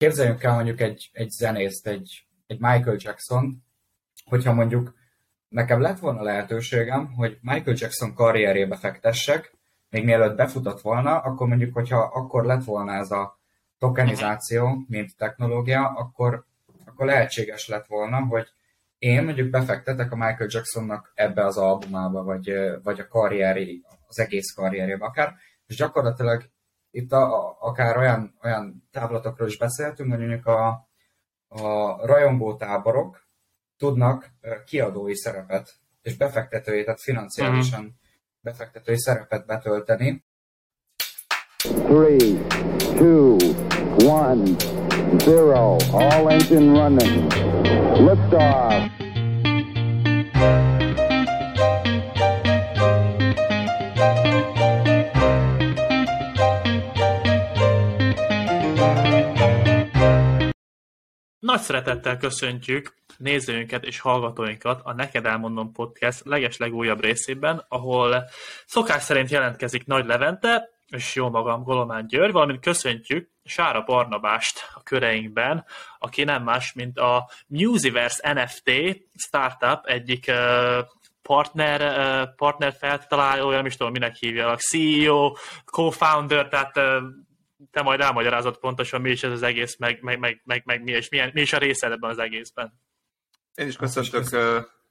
képzeljünk el mondjuk egy, egy zenészt, egy, egy Michael Jackson, hogyha mondjuk nekem lett volna lehetőségem, hogy Michael Jackson karrierébe fektessek, még mielőtt befutott volna, akkor mondjuk, hogyha akkor lett volna ez a tokenizáció, mint technológia, akkor, akkor lehetséges lett volna, hogy én mondjuk befektetek a Michael Jacksonnak ebbe az albumába, vagy, vagy a karrieri, az egész karrierébe akár, és gyakorlatilag itt a, a, akár olyan, olyan távlatokról is beszéltünk, hogy mondjuk a, a rajongó táborok tudnak kiadói szerepet és befektetői, tehát financiálisan uh-huh. befektetői szerepet betölteni. 3, 2, 1, 0, all engine running. Liftoff. Nagy szeretettel köszöntjük nézőinket és hallgatóinkat a Neked Elmondom Podcast leges legújabb részében, ahol szokás szerint jelentkezik Nagy Levente, és jó magam, Golomán György, valamint köszöntjük Sára Barnabást a köreinkben, aki nem más, mint a Musiverse NFT startup egyik partner, partner feltalálója, nem is tudom, minek hívja, CEO, co-founder, tehát te majd elmagyarázod pontosan, mi is ez az egész, meg, meg, meg, meg, meg mi, és milyen, mi is a része ebben az egészben. Én is köszöntök,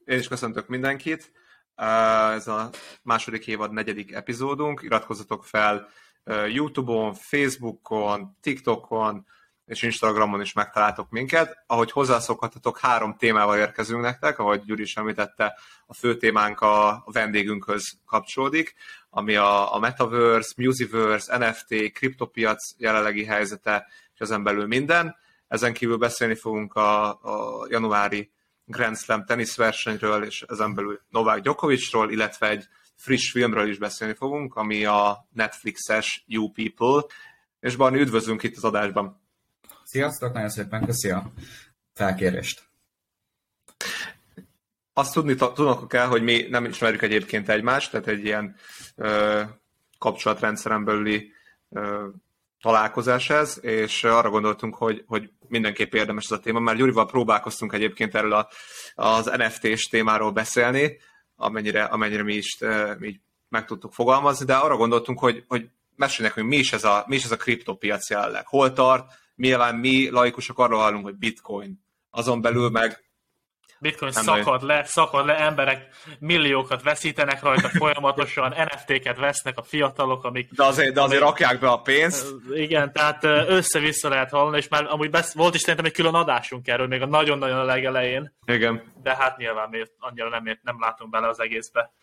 én is köszöntök mindenkit. Ez a második évad negyedik epizódunk. Iratkozzatok fel YouTube-on, Facebookon, TikTokon és Instagramon is megtaláltok minket. Ahogy hozzászokhattatok, három témával érkezünk nektek, ahogy Gyuri is említette, a fő témánk a, vendégünkhöz kapcsolódik, ami a, a Metaverse, Musiverse, NFT, kriptopiac jelenlegi helyzete, és ezen belül minden. Ezen kívül beszélni fogunk a, a januári Grand Slam teniszversenyről, és ezen belül Novák Djokovicról, illetve egy friss filmről is beszélni fogunk, ami a Netflixes You People. És Barni, üdvözlünk itt az adásban! Sziasztok, nagyon szépen köszi a felkérést! Azt tudni tudnok kell, hogy mi nem ismerjük egyébként egymást, tehát egy ilyen ö, kapcsolatrendszeren belüli ö, találkozás ez, és arra gondoltunk, hogy, hogy mindenképp érdemes ez a téma, mert Gyurival próbálkoztunk egyébként erről a, az NFT-s témáról beszélni, amennyire, amennyire mi is mi így meg tudtuk fogalmazni, de arra gondoltunk, hogy, hogy mesélj nekünk, mi is ez a, mi is ez a kriptopiac jelenleg, hol tart, nyilván mi laikusok arról hallunk, hogy bitcoin, azon belül meg Bitcoin nem szakad le, szakad le, emberek milliókat veszítenek rajta folyamatosan, NFT-ket vesznek a fiatalok, amik... De azért, de azért amik, rakják be a pénzt. Igen, tehát össze-vissza lehet hallani, és már amúgy besz, volt is szerintem egy külön adásunk erről, még a nagyon-nagyon a legelején. Igen. De hát nyilván miért, annyira nem, nem látunk bele az egészbe.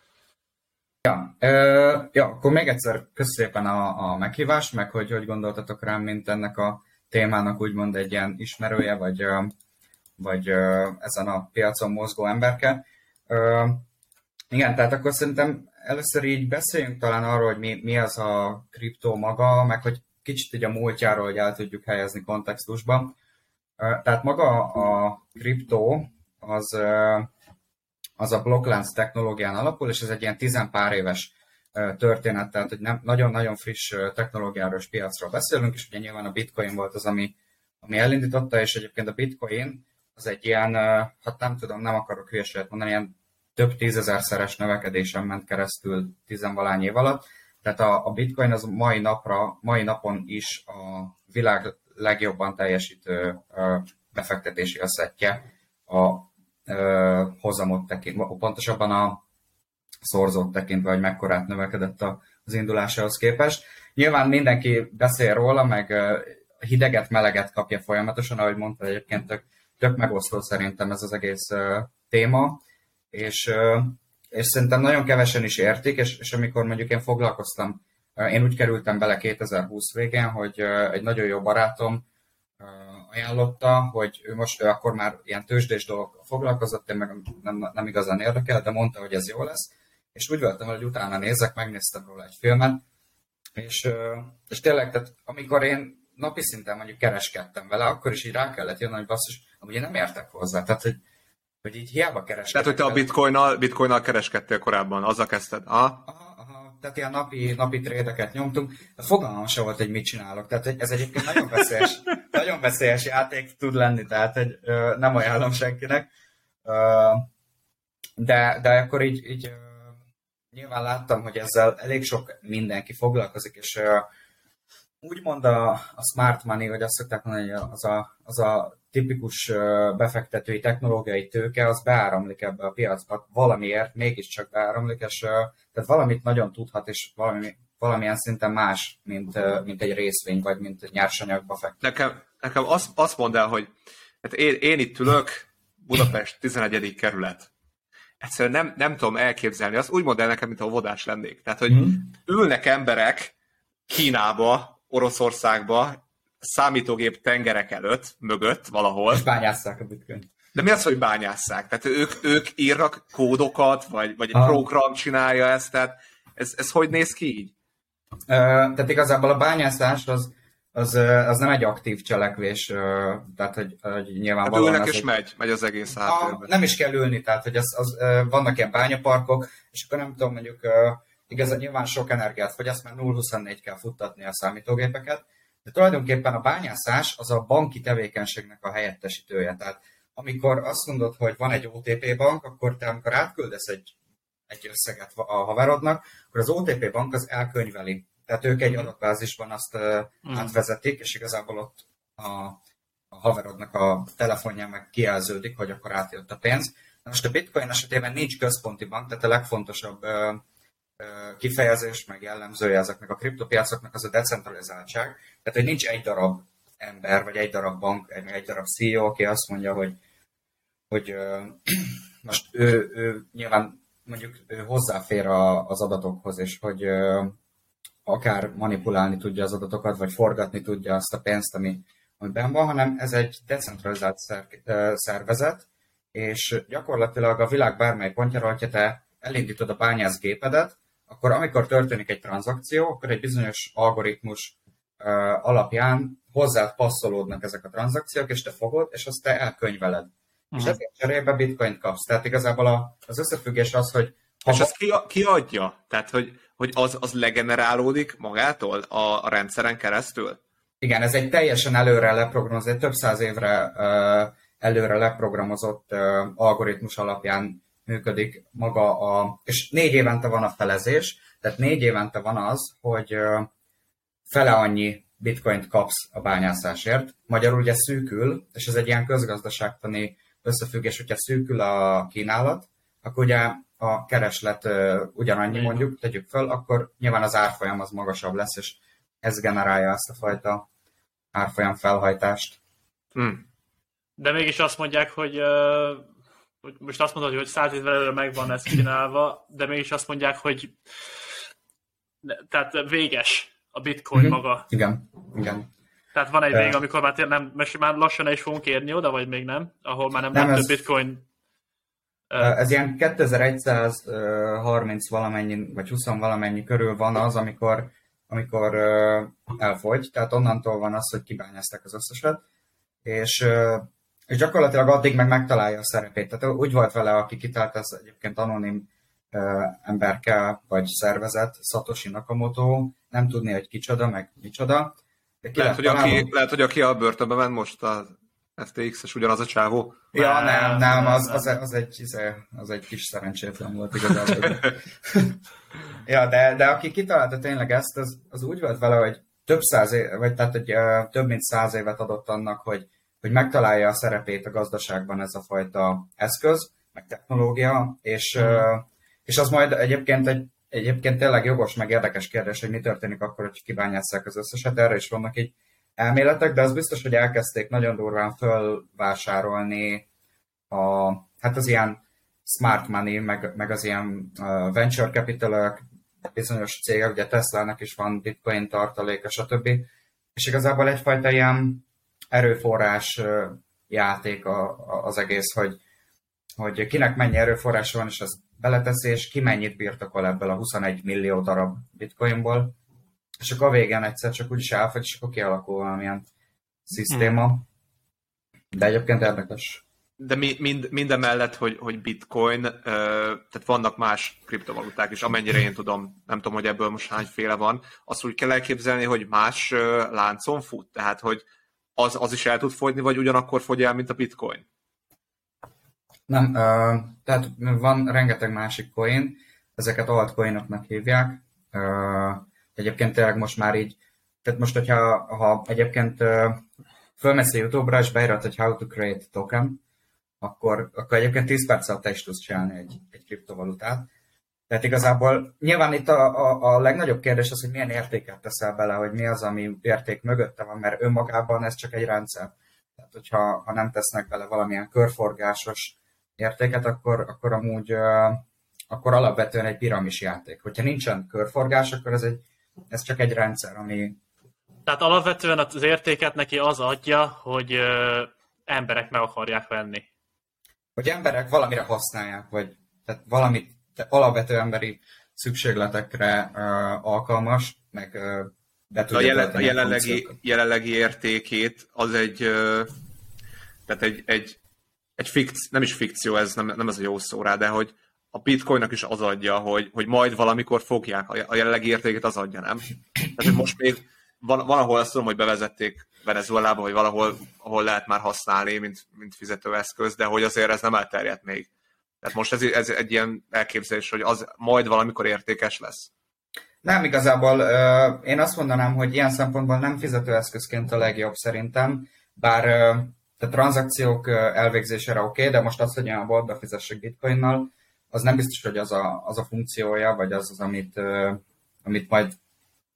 Ja, ö, ja, akkor még egyszer köszönöm a, a meghívást, meg hogy hogy gondoltatok rám, mint ennek a témának úgymond egy ilyen ismerője, vagy vagy ezen a piacon mozgó emberke. Igen, tehát akkor szerintem először így beszéljünk talán arról, hogy mi, mi az a kriptó maga, meg hogy kicsit így a múltjáról, hogy el tudjuk helyezni kontextusba. Tehát maga a kriptó az, az a blokklánc technológián alapul, és ez egy ilyen tizenpár éves történet, tehát hogy nem, nagyon-nagyon friss technológiáról és piacról beszélünk, és ugye nyilván a bitcoin volt az, ami, ami elindította, és egyébként a bitcoin az egy ilyen, hát nem tudom, nem akarok hülyeséget mondani, ilyen több tízezerszeres növekedésen ment keresztül tizenvalány év alatt. Tehát a, a bitcoin az mai napra, mai napon is a világ legjobban teljesítő befektetési asszettje a hozamot tekintve, pontosabban a szorzót tekintve, hogy mekkorát növekedett az indulásához képest. Nyilván mindenki beszél róla, meg hideget, meleget kapja folyamatosan, ahogy mondta egyébként tök tök megosztó szerintem ez az egész téma, és, és szerintem nagyon kevesen is értik, és, és amikor mondjuk én foglalkoztam, én úgy kerültem bele 2020 végén, hogy egy nagyon jó barátom ajánlotta, hogy ő most ő akkor már ilyen tőzsdés dolgok foglalkozott, én meg nem, nem igazán érdekel, de mondta, hogy ez jó lesz, és úgy voltam, hogy utána nézek, megnéztem róla egy filmet, és, és tényleg, tehát amikor én napi szinten mondjuk kereskedtem vele, akkor is így rá kellett jönni, hogy basszus, amúgy nem értek hozzá. Tehát, hogy, hogy így hiába kereskedtem. Tehát, hogy te a bitcoinnal, bitcoinnal kereskedtél korábban, azzal kezdted? Aha. aha, aha. Tehát ilyen napi, napi trédeket nyomtunk, de fogalmam sem volt, hogy mit csinálok. Tehát ez egyébként nagyon veszélyes. nagyon veszélyes játék tud lenni, tehát hogy nem ajánlom senkinek. De, de akkor így, így nyilván láttam, hogy ezzel elég sok mindenki foglalkozik, és úgymond a, a smart money, vagy azt szokták mondani, hogy az a, az a tipikus befektetői technológiai tőke, az beáramlik ebbe a piacba valamiért, mégiscsak beáramlik, és tehát valamit nagyon tudhat, és valami, valamilyen szinten más, mint, mint egy részvény, vagy mint egy nyersanyagba fektet. Nekem, nekem azt, azt mondd el, hogy hát én, én itt ülök, Budapest 11. kerület. Egyszerűen nem, nem tudom elképzelni. Azt úgy mondd el nekem, mint a vodás lennék. Tehát, hogy mm. ülnek emberek Kínába, Oroszországba, számítógép tengerek előtt, mögött valahol. És bányásszák a bitcoin. De mi az, hogy bányásszák? Tehát ők, ők írnak kódokat, vagy, vagy egy program csinálja ezt, tehát ez, ez hogy néz ki így? Uh, tehát igazából a bányászás az, az, az nem egy aktív cselekvés, tehát hogy, hogy nyilvánvalóan... Hát ülnek és egy... megy, megy az egész háttérben. Nem is kell ülni, tehát hogy az, az, vannak ilyen bányaparkok, és akkor nem tudom, mondjuk igazán nyilván sok energiát fogyaszt, mert 0-24 kell futtatni a számítógépeket, de tulajdonképpen a bányászás az a banki tevékenységnek a helyettesítője. Tehát amikor azt mondod, hogy van egy OTP bank, akkor te amikor átküldesz egy, egy összeget a haverodnak, akkor az OTP bank az elkönyveli. Tehát ők egy adatbázisban azt mm. átvezetik, és igazából ott a, a haverodnak a telefonja meg kijelződik, hogy akkor átjött a pénz. most a Bitcoin esetében nincs központi bank, tehát a legfontosabb kifejezés, meg jellemzője ezeknek a kriptopiacoknak az a decentralizáltság. Tehát, hogy nincs egy darab ember, vagy egy darab bank, egy, egy darab CEO, aki azt mondja, hogy, hogy most ő, ő nyilván mondjuk ő hozzáfér a, az adatokhoz, és hogy akár manipulálni tudja az adatokat, vagy forgatni tudja azt a pénzt, ami, ami benn van, hanem ez egy decentralizált szervezet, és gyakorlatilag a világ bármely pontjára, hogyha te elindítod a bányászgépedet, akkor amikor történik egy tranzakció, akkor egy bizonyos algoritmus alapján hozzád passzolódnak ezek a tranzakciók, és te fogod, és azt te elkönyveled. Uh-huh. És mhm. ezért cserébe bitcoin kapsz. Tehát igazából az összefüggés az, hogy... Ha és azt ki, ki adja? Tehát, hogy, hogy az, az legenerálódik magától a, a rendszeren keresztül? Igen, ez egy teljesen előre leprogramozott, több száz évre uh, előre leprogramozott uh, algoritmus alapján működik maga a... És négy évente van a felezés, tehát négy évente van az, hogy fele annyi bitcoint kapsz a bányászásért. Magyarul ugye szűkül, és ez egy ilyen közgazdaságtani összefüggés, hogyha szűkül a kínálat, akkor ugye a kereslet ugyanannyi mondjuk, tegyük föl, akkor nyilván az árfolyam az magasabb lesz, és ez generálja ezt a fajta árfolyam felhajtást. Hmm. De mégis azt mondják, hogy hogy most azt mondod, hogy száz évvel előre megvan ez csinálva, de mégis azt mondják, hogy tehát véges a bitcoin mm-hmm. maga. Igen, igen. Tehát van egy vég, amikor már, nem, már lassan is fogunk érni oda, vagy még nem? Ahol már nem, nem, nem több bitcoin ez ilyen 2130 valamennyi, vagy 20 valamennyi körül van az, amikor, amikor elfogy, tehát onnantól van az, hogy kibányázták az összeset, és és gyakorlatilag addig meg megtalálja a szerepét. Tehát úgy volt vele, aki kitalált, az egyébként anonim emberke vagy szervezet, Satoshi Nakamoto, nem tudni, hogy kicsoda, meg micsoda. De lehet, hogy aki, lehet, hogy aki a börtönbe ment most a FTX-es ugyanaz a csávó? Ja, nem, nem, az, az, az, egy, izé, az egy kis szerencsétlen volt igazából. ja, de, de aki kitalálta tényleg ezt, az, az úgy volt vele, hogy több száz év, vagy tehát, hogy uh, több mint száz évet adott annak, hogy hogy megtalálja a szerepét a gazdaságban ez a fajta eszköz, meg technológia, és, mm. és az majd egyébként egy egyébként tényleg jogos, meg érdekes kérdés, hogy mi történik akkor, hogy kibányásszák az összeset. Erre is vannak így elméletek, de az biztos, hogy elkezdték nagyon durván fölvásárolni a, hát az ilyen smart money, meg, meg az ilyen uh, venture capital bizonyos cégek, ugye Tesla-nak is van bitcoin tartaléka, stb. És igazából egyfajta ilyen erőforrás játék az egész, hogy, hogy kinek mennyi erőforrás van, és az beleteszi, és ki mennyit birtokol ebből a 21 millió darab bitcoinból, és akkor a végén egyszer csak úgyis elfogy, és akkor kialakul valamilyen szisztéma. De egyébként érdekes. De mi, mind, minden mellett, hogy, hogy bitcoin, tehát vannak más kriptovaluták is, amennyire én tudom, nem tudom, hogy ebből most hányféle van, azt úgy kell elképzelni, hogy más láncon fut, tehát hogy az, az is el tud fogyni, vagy ugyanakkor fogy el, mint a bitcoin? Nem, tehát van rengeteg másik coin, ezeket altcoinoknak hívják. Egyébként tényleg most már így, tehát most, hogyha ha egyébként fölmész a YouTube-ra, és beírat, hogy how to create token, akkor, akkor egyébként 10 perc alatt te is tudsz csinálni egy, egy kriptovalutát. Tehát igazából nyilván itt a, a, a legnagyobb kérdés az, hogy milyen értéket teszel bele, hogy mi az, ami érték mögötte van, mert önmagában ez csak egy rendszer. Tehát, hogyha ha nem tesznek bele valamilyen körforgásos értéket, akkor, akkor amúgy akkor alapvetően egy piramis játék. Hogyha nincsen körforgás, akkor ez, egy, ez csak egy rendszer, ami... Tehát alapvetően az értéket neki az adja, hogy ö, emberek meg akarják venni. Hogy emberek valamire használják, vagy tehát valamit alapvető emberi szükségletekre uh, alkalmas, meg uh, be a, jelen, a jelenlegi, jelenlegi értékét az egy, uh, tehát egy, egy, egy fikció, nem is fikció, ez nem, nem ez a jó szó rá, de hogy a bitcoinnak is az adja, hogy, hogy majd valamikor fogják, a jelenlegi értékét az adja, nem? Tehát, most még van, van ahol azt tudom, hogy bevezették Venezuelába, vagy valahol ahol lehet már használni, mint, mint fizetőeszköz, de hogy azért ez nem elterjedt még. Tehát most ez, ez egy ilyen elképzelés, hogy az majd valamikor értékes lesz. Nem, igazából én azt mondanám, hogy ilyen szempontból nem fizetőeszközként a legjobb szerintem, bár a tranzakciók elvégzésére oké, okay, de most az, hogy a boltba fizessek bitcoinnal, az nem biztos, hogy az a, az a funkciója, vagy az az, amit, amit majd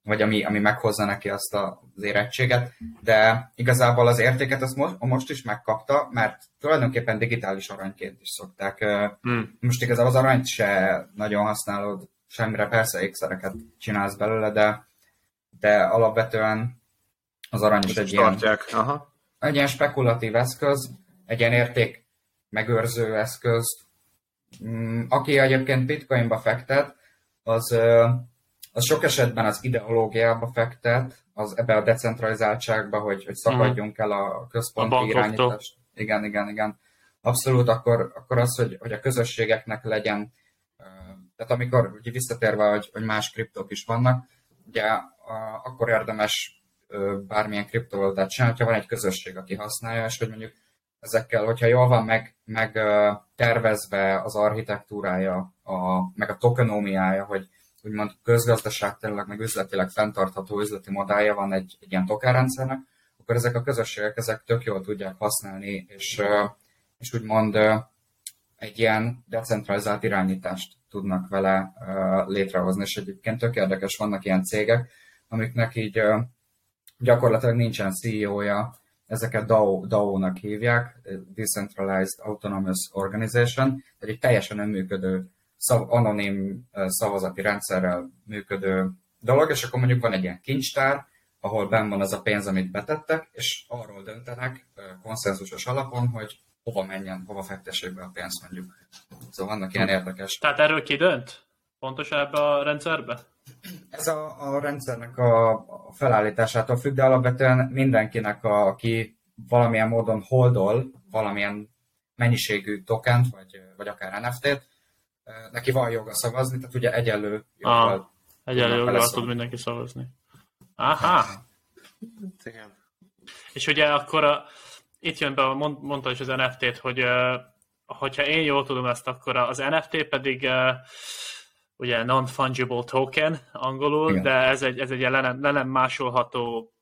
vagy ami, ami meghozza neki azt az érettséget, de igazából az értéket azt most, most is megkapta, mert tulajdonképpen digitális aranyként is szokták. Hmm. Most igazából az aranyt se nagyon használod semmire, persze ékszereket csinálsz belőle, de, de alapvetően az arany is egy ilyen, Aha. egy ilyen spekulatív eszköz, egy ilyen érték megőrző eszköz. Mm, aki egyébként bitcoinba fektet, az az sok esetben az ideológiába fektet, az ebbe a decentralizáltságba, hogy, hogy szakadjunk el a központi a irányítást. Igen, igen, igen. Abszolút, akkor, akkor az, hogy, hogy a közösségeknek legyen, tehát amikor ugye visszatérve, hogy, hogy más kriptók is vannak, ugye akkor érdemes bármilyen kriptovalutát csinálni, ha van egy közösség, aki használja, és hogy mondjuk ezekkel, hogyha jól van meg, meg tervezve az architektúrája, a, meg a tokenómiája, hogy úgymond közgazdaságtanilag, meg üzletileg fenntartható üzleti modellje van egy, egy ilyen tokenrendszernek, akkor ezek a közösségek ezek tök jól tudják használni, és, és úgymond egy ilyen decentralizált irányítást tudnak vele létrehozni, és egyébként tök érdekes, vannak ilyen cégek, amiknek így gyakorlatilag nincsen CEO-ja, ezeket DAO, DAO-nak hívják, Decentralized Autonomous Organization, tehát egy teljesen önműködő szav, anonim szavazati rendszerrel működő dolog, és akkor mondjuk van egy ilyen kincstár, ahol benn van az a pénz, amit betettek, és arról döntenek konszenzusos alapon, hogy hova menjen, hova fektessék be a pénzt mondjuk. Szóval vannak ilyen érdekes. Tehát erről ki dönt? Pontos ebbe a rendszerbe? Ez a, a rendszernek a, a felállításától függ, de alapvetően mindenkinek, a, aki valamilyen módon holdol valamilyen mennyiségű tokent, vagy, vagy akár NFT-t, neki van joga szavazni, tehát ugye egyenlő joggal. Ah, egyenlő joggal tud mindenki szavazni. Aha. Igen. És ugye akkor a, itt jön be, mond, mondta is az NFT-t, hogy uh, hogyha én jól tudom ezt, akkor az NFT pedig uh, ugye non-fungible token angolul, Igen. de ez egy, ez egy le nem, le nem másolható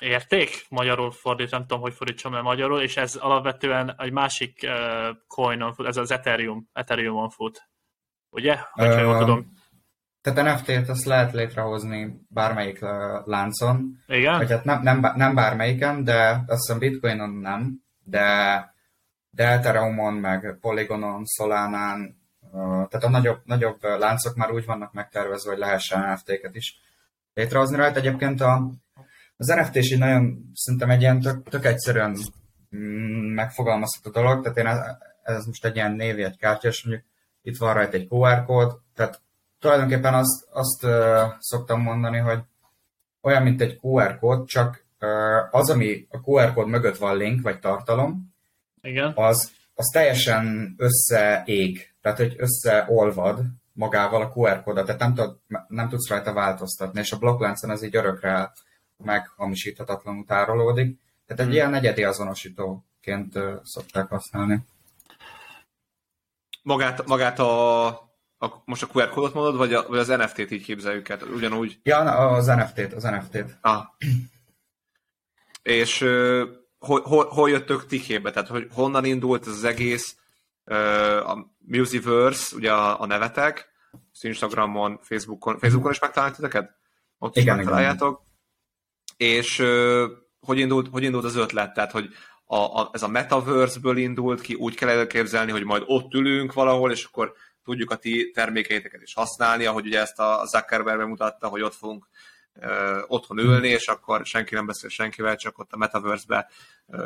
érték, magyarul fordít, nem tudom, hogy fordítsam le magyarul, és ez alapvetően egy másik uh, coinon fut, ez az Ethereum, Ethereumon fut. Ugye? Hogyha jól tudom. Tehát NFT-t azt lehet létrehozni bármelyik uh, láncon. Igen? Vagy hát nem, nem, nem bármelyiken, de azt hiszem Bitcoinon nem, de, de Ethereumon, meg Polygonon, Solanán, uh, tehát a nagyobb, nagyobb láncok már úgy vannak megtervezve, hogy lehessen NFT-ket is létrehozni rajta. Egyébként a, az NFT is így nagyon, szerintem egy ilyen tök, tök egyszerűen mm, megfogalmazható dolog, tehát én ez, ez most egy ilyen kártya, és mondjuk itt van rajta egy QR kód, tehát tulajdonképpen azt, azt uh, szoktam mondani, hogy olyan, mint egy QR kód, csak uh, az, ami a QR kód mögött van link, vagy tartalom, Igen. Az, az teljesen összeég, tehát hogy összeolvad magával a QR kódot, tehát nem, tud, nem tudsz rajta változtatni, és a blokkláncon ez így örökre meghamisíthatatlanul tárolódik. Tehát egy Hmm. ilyen negyedi azonosítóként szokták használni. Magát, magát a, a, most a QR kódot mondod, vagy, a, vagy az NFT-t így képzeljük el? Ugyanúgy? Ja, az NFT-t, az NFT-t. Ah. És hol, hol, hol jöttök ti képbe? Tehát hogy honnan indult ez az egész a Musiverse, ugye a, a nevetek, az Instagramon, Facebookon, Facebookon is megtaláljátok titeket? Ott is Igen, megtaláljátok. És uh, hogy, indult, hogy indult az ötlet? Tehát, hogy a, a, ez a metaverse-ből indult ki, úgy kell elképzelni, hogy majd ott ülünk valahol, és akkor tudjuk a ti termékeiteket is használni, ahogy ugye ezt a Zuckerberg bemutatta, hogy ott fogunk ö, otthon ülni, és akkor senki nem beszél senkivel, csak ott a metaverse-be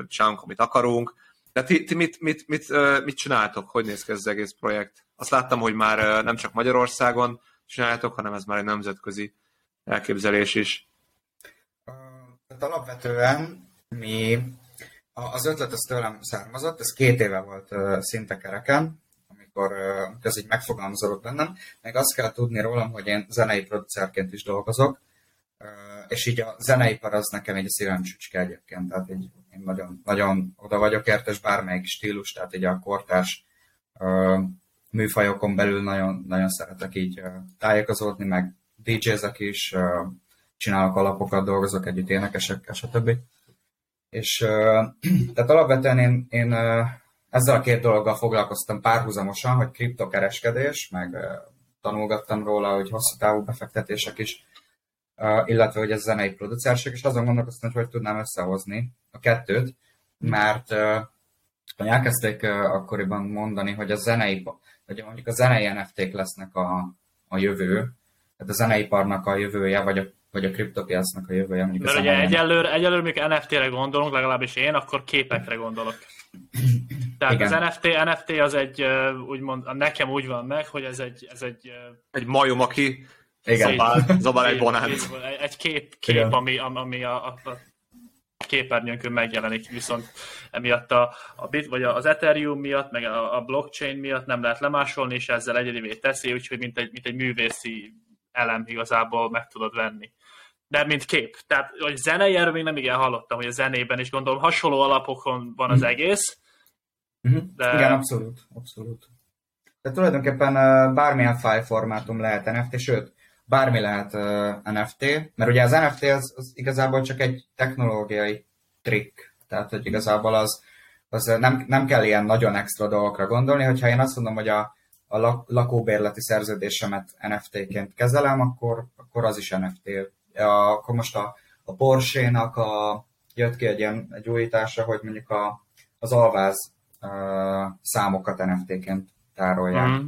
csinálunk, amit akarunk. De ti, ti mit, mit, mit, mit csináltok? Hogy néz ki ez az egész projekt? Azt láttam, hogy már nem csak Magyarországon csináltok, hanem ez már egy nemzetközi elképzelés is. Tehát alapvetően mi, az ötlet az tőlem származott, ez két éve volt szinte kereken, amikor ez így megfogalmazódott bennem, meg azt kell tudni rólam, hogy én zenei producerként is dolgozok, és így a zeneipar az nekem egy szívem csücske egyébként, tehát így én nagyon, nagyon oda vagyok érte, és bármelyik stílus, tehát így a kortárs ö, műfajokon belül nagyon, nagyon szeretek így tájékozódni, meg DJ-zek is, csinálok alapokat, dolgozok együtt énekesekkel, stb. És tehát alapvetően én, én ezzel a két dologgal foglalkoztam párhuzamosan, hogy kriptokereskedés, meg tanulgattam róla, hogy hosszú távú befektetések is, illetve hogy ez zenei producerség, és azon gondolkoztam, hogy hogy tudnám összehozni a kettőt, mert ö, hogy elkezdték akkoriban mondani, hogy a zenei, hogy mondjuk a zenei NFT-k lesznek a, a jövő, tehát a zeneiparnak a jövője, vagy a, vagy a kriptopiacnak a jövője. Mondjuk Mert a ugye egyelőre, egyelőre mikor NFT-re gondolunk, legalábbis én, akkor képekre gondolok. Tehát Igen. az NFT, NFT az egy, úgymond, nekem úgy van meg, hogy ez egy, ez egy Egy majom, aki Igen. zabál, zabál egy banánt. egy- kép, kép Igen. ami, ami a, a, a képernyőnkön megjelenik, viszont emiatt a, a bit, vagy az Ethereum miatt, meg a, a blockchain miatt nem lehet lemásolni, és ezzel egyedivé teszi, úgyhogy mint egy, mint egy művészi elem igazából meg tudod venni. De mint kép. Tehát, hogy zenei, erről még nem igen hallottam, hogy a zenében is gondolom hasonló alapokon van az egész, Mhm. De- Igen, abszolút, abszolút. De tulajdonképpen bármilyen file formátum lehet NFT, sőt, bármi lehet ö, NFT, mert ugye az NFT az, az igazából csak egy technológiai trikk, tehát hogy igazából az, az nem, nem kell ilyen nagyon extra dolgokra gondolni, hogyha én azt mondom, hogy a, a lak, lakóbérleti szerződésemet NFT-ként kezelem, akkor, akkor az is NFT. A, akkor most a, a Porsche-nak a, jött ki egy ilyen egy újítása, hogy mondjuk a, az alváz ö, számokat NFT-ként tárolják. Mm.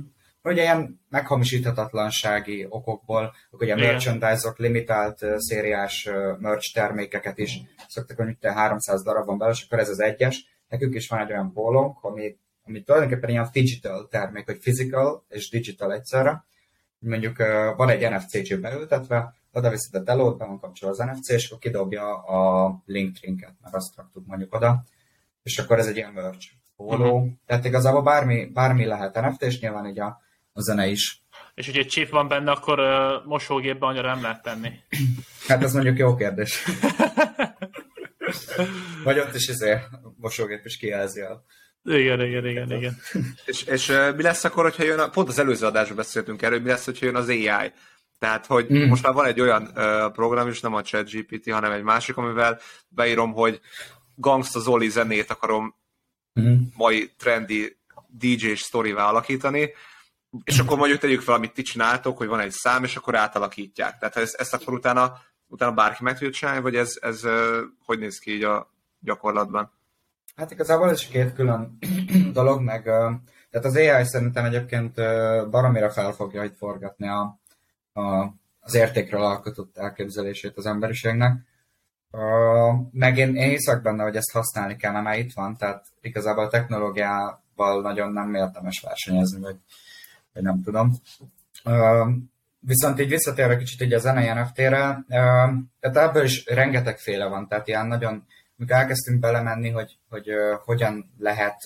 Ugye ilyen meghamisíthatatlansági okokból, ugye Igen. merchandise-ok, limitált szériás merch termékeket is szoktak, hogy te 300 darab van belőle, és akkor ez az egyes. Nekünk is van egy olyan pólónk, ami, ami tulajdonképpen ilyen digital termék, hogy physical és digital egyszerre. Mondjuk van egy NFC chip beültetve, oda viszed a telót, be van kapcsolva az NFC, és akkor kidobja a link trinket, mert azt raktuk mondjuk oda, és akkor ez egy ilyen merch póló. Uh-huh. Tehát igazából bármi, bármi lehet NFT, és nyilván így a, a zene is. És hogy egy chip van benne, akkor uh, mosógépben annyira nem lehet tenni. Hát ez mondjuk jó kérdés. Vagy ott is izé, mosógép is kijelzi a... Igen, igen, igen, igen. És, és uh, mi lesz akkor, hogyha jön, a, pont az előző adásban beszéltünk erről, mi lesz, hogyha jön az AI? Tehát, hogy Mm. mm. most már van egy olyan uh, program is, nem a ChatGPT, hanem egy másik, amivel beírom, hogy Gangsta Zoli zenét akarom Uh-huh. mai trendi DJ-s sztorivá alakítani, és akkor mondjuk tegyük fel, amit ti csináltok, hogy van egy szám, és akkor átalakítják. Tehát ezt, ezt akkor utána, utána bárki meg tudja csinálni, vagy ez, ez uh, hogy néz ki így a gyakorlatban? Hát igazából ez is két külön dolog, meg tehát az AI szerintem egyébként baromira fel fogja itt forgatni a, a, az értékről alkotott elképzelését az emberiségnek. Ö, Meg én, én hiszek benne, hogy ezt használni kell, mert már itt van, tehát igazából a technológiával nagyon nem érdemes versenyezni, vagy, vagy nem tudom. Viszont így visszatérve kicsit így a zenei NFT-re, tehát ebből is rengetegféle van, tehát ilyen nagyon amikor elkezdtünk belemenni, hogy, hogy hogyan lehet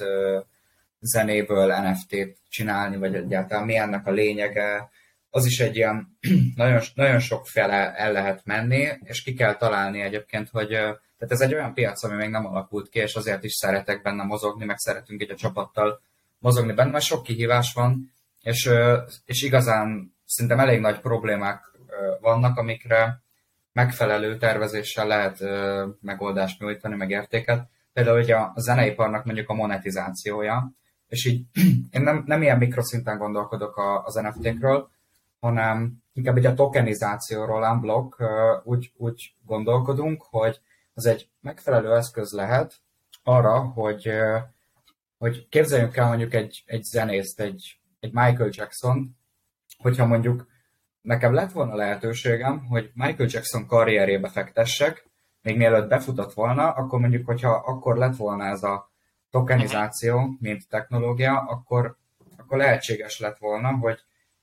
zenéből NFT-t csinálni, vagy egyáltalán mi ennek a lényege, az is egy ilyen nagyon, nagyon sok fele el lehet menni, és ki kell találni egyébként, hogy tehát ez egy olyan piac, ami még nem alakult ki, és azért is szeretek benne mozogni, meg szeretünk egy a csapattal mozogni benne, mert sok kihívás van, és, és igazán szerintem elég nagy problémák vannak, amikre megfelelő tervezéssel lehet megoldást nyújtani, meg értéket. Például ugye a zeneiparnak mondjuk a monetizációja, és így én nem, nem ilyen mikroszinten gondolkodok az NFT-kről, hanem inkább egy a tokenizációról unblock úgy, úgy gondolkodunk, hogy az egy megfelelő eszköz lehet arra, hogy, hogy képzeljünk el mondjuk egy, egy zenészt, egy, egy Michael Jackson, hogyha mondjuk nekem lett volna lehetőségem, hogy Michael Jackson karrierébe fektessek, még mielőtt befutott volna, akkor mondjuk, hogyha akkor lett volna ez a tokenizáció, mint technológia, akkor, akkor lehetséges lett volna, hogy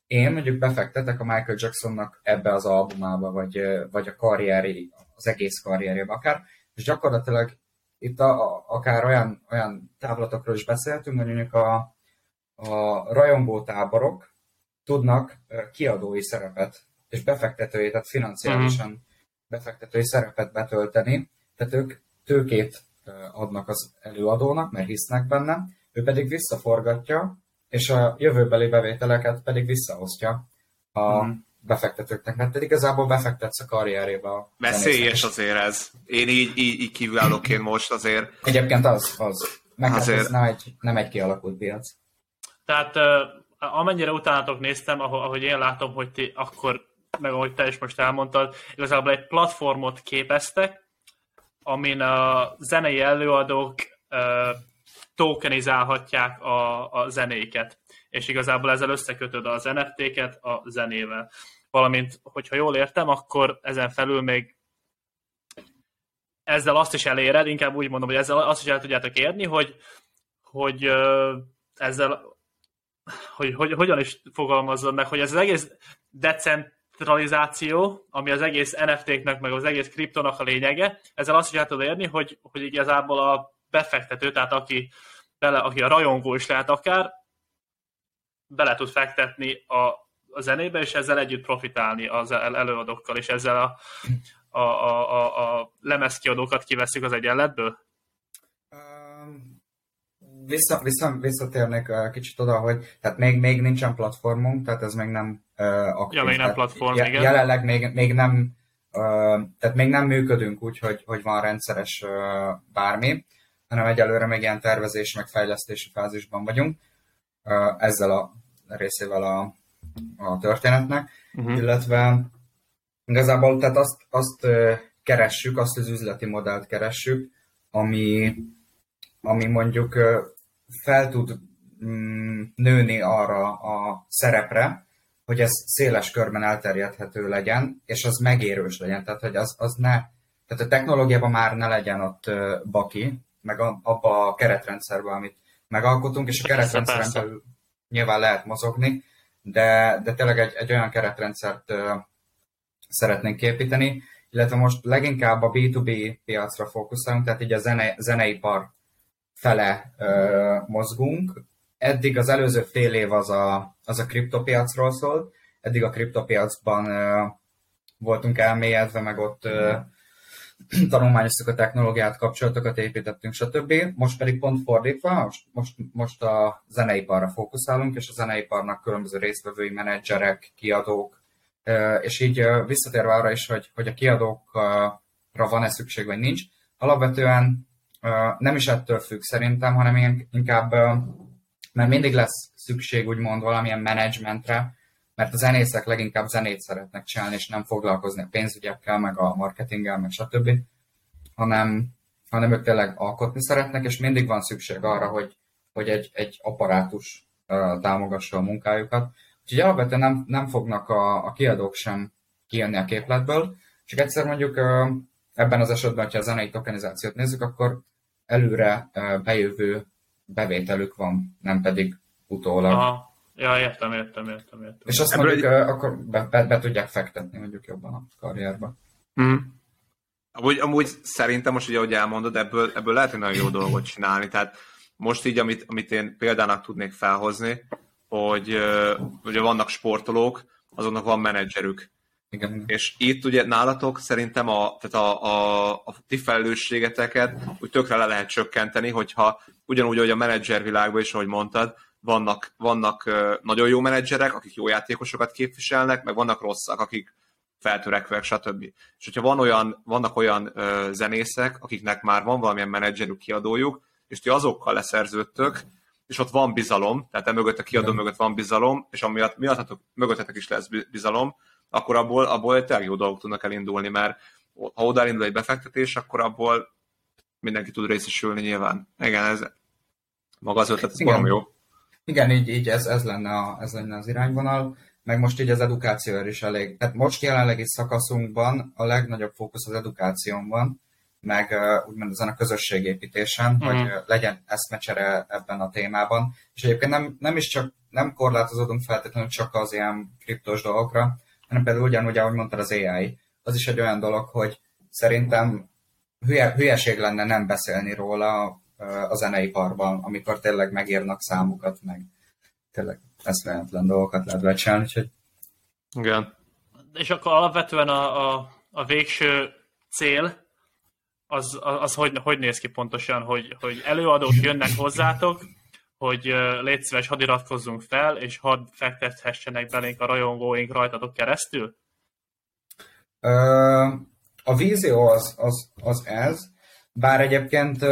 én mondjuk befektetek a Michael Jacksonnak ebbe az albumába, vagy, vagy a karrieri, az egész karrierébe akár, és gyakorlatilag itt a, a, akár olyan, olyan távlatokról is beszéltünk, mondjuk a, a rajongó táborok tudnak kiadói szerepet és befektetői, tehát financiálisan uh-huh. befektetői szerepet betölteni, tehát ők tőkét adnak az előadónak, mert hisznek benne, ő pedig visszaforgatja, és a jövőbeli bevételeket pedig visszaosztja a mm. befektetőknek, mert pedig igazából befektetsz a karrierébe. Veszélyes azért ez. Én így, így, így kívülállóként most azért. Egyébként az, az. Meg hát azért... ez nem egy, nem egy kialakult piac. Tehát amennyire utánatok néztem, ahogy én látom, hogy ti akkor, meg ahogy te is most elmondtad, igazából egy platformot képeztek, amin a zenei előadók tokenizálhatják a, a zenéket, és igazából ezzel összekötöd az NFT-ket a zenével. Valamint, hogyha jól értem, akkor ezen felül még ezzel azt is eléred, inkább úgy mondom, hogy ezzel azt is el tudjátok érni, hogy, hogy ezzel hogy, hogy hogyan is fogalmazzon meg, hogy ez az egész decentralizáció, ami az egész NFT-knek, meg az egész kriptonak a lényege, ezzel azt is el tudod érni, hogy, hogy igazából a befektető, tehát aki, bele, aki a rajongó is lehet akár, bele tud fektetni a, a zenébe, és ezzel együtt profitálni az előadókkal, és ezzel a, a, a, a, a lemezkiadókat kiveszik az egyenletből? Vissza, vissza, visszatérnék uh, kicsit oda, hogy tehát még, még nincsen platformunk, tehát ez még nem uh, aktív. Ja, még nem platform, je, igen. Jelenleg még, még nem uh, tehát még nem működünk úgy, hogy, hogy van rendszeres uh, bármi hanem egyelőre még ilyen tervezés, meg fejlesztési fázisban vagyunk ezzel a részével a, a történetnek, uh-huh. illetve igazából tehát azt, azt keressük, azt az üzleti modellt keressük, ami, ami mondjuk fel tud mm, nőni arra a szerepre, hogy ez széles körben elterjedhető legyen, és az megérős legyen, tehát hogy az, az ne, tehát a technológiában már ne legyen ott baki, meg abba a keretrendszerbe, amit megalkotunk, és a keretrendszeren belül nyilván lehet mozogni, de, de tényleg egy, egy olyan keretrendszert szeretnénk építeni, illetve most leginkább a B2B piacra fókuszálunk, tehát így a zene, zeneipar fele uh, mozgunk. Eddig az előző fél év az a, az a kriptopiacról szólt, eddig a kriptopiacban uh, voltunk elmélyedve, meg ott uh, tanulmányoztuk a technológiát, kapcsolatokat építettünk, stb. Most pedig pont fordítva, most, most, most a zeneiparra fókuszálunk, és a zeneiparnak különböző résztvevői, menedzserek, kiadók, és így visszatérve arra is, hogy, hogy a kiadókra van-e szükség, vagy nincs, alapvetően nem is ettől függ szerintem, hanem inkább, mert mindig lesz szükség úgymond valamilyen menedzsmentre, mert a zenészek leginkább zenét szeretnek csinálni, és nem foglalkozni a pénzügyekkel, meg a marketinggel, meg stb., hanem, hanem ők tényleg alkotni szeretnek, és mindig van szükség arra, hogy, hogy egy, egy apparátus támogassa a munkájukat. Úgyhogy alapvetően nem, nem fognak a, a kiadók sem kijönni a képletből, csak egyszer mondjuk ebben az esetben, ha a zenei tokenizációt nézzük, akkor előre bejövő bevételük van, nem pedig utólag. Aha. Ja, értem, értem, értem. értem. És azt mondjuk, egy... akkor be, be, be, tudják fektetni mondjuk jobban a karrierbe. Mm. Amúgy, amúgy szerintem most ugye, ahogy elmondod, ebből, ebből lehet egy nagyon jó dolgot csinálni. Tehát most így, amit, amit én példának tudnék felhozni, hogy ugye vannak sportolók, azonnak van menedzserük. Igen. És itt ugye nálatok szerintem a, tehát a, a, a ti felelősségeteket úgy tökre le lehet csökkenteni, hogyha ugyanúgy, hogy a menedzser világban is, ahogy mondtad, vannak, vannak nagyon jó menedzserek, akik jó játékosokat képviselnek, meg vannak rosszak, akik feltörekvek, stb. És hogyha van olyan, vannak olyan ö, zenészek, akiknek már van valamilyen menedzserük, kiadójuk, és ti azokkal leszerződtök, és ott van bizalom, tehát mögött a kiadó mögött van bizalom, és amiatt miattatok mögöttetek is lesz bizalom, akkor abból, abból tényleg jó dolgok tudnak elindulni, mert ha oda elindul egy befektetés, akkor abból mindenki tud részesülni nyilván. Igen, ez maga az ötlet, ez Igen. jó. Igen, így, így ez, ez, lenne a, ez lenne az irányvonal, meg most így az edukáció is elég. Tehát most jelenlegi szakaszunkban a legnagyobb fókusz az edukáción van, meg úgymond ezen a közösségépítésen, mm. hogy legyen eszmecsere ebben a témában. És egyébként nem, nem is csak, nem korlátozódunk feltétlenül csak az ilyen kriptos dolgokra, hanem például ugyanúgy, ahogy mondtad, az AI. Az is egy olyan dolog, hogy szerintem hülye, hülyeség lenne nem beszélni róla a zeneiparban, amikor tényleg megírnak számukat, meg tényleg eszméletlen dolgokat lehet becsinálni, úgyhogy... Igen. És akkor alapvetően a, a, a végső cél, az, az, az hogy, hogy néz ki pontosan, hogy, hogy előadók jönnek hozzátok, hogy légy szíves, hadd iratkozzunk fel, és hadd fektethessenek belénk a rajongóink rajtatok keresztül? A vízió az, az, az ez, bár egyébként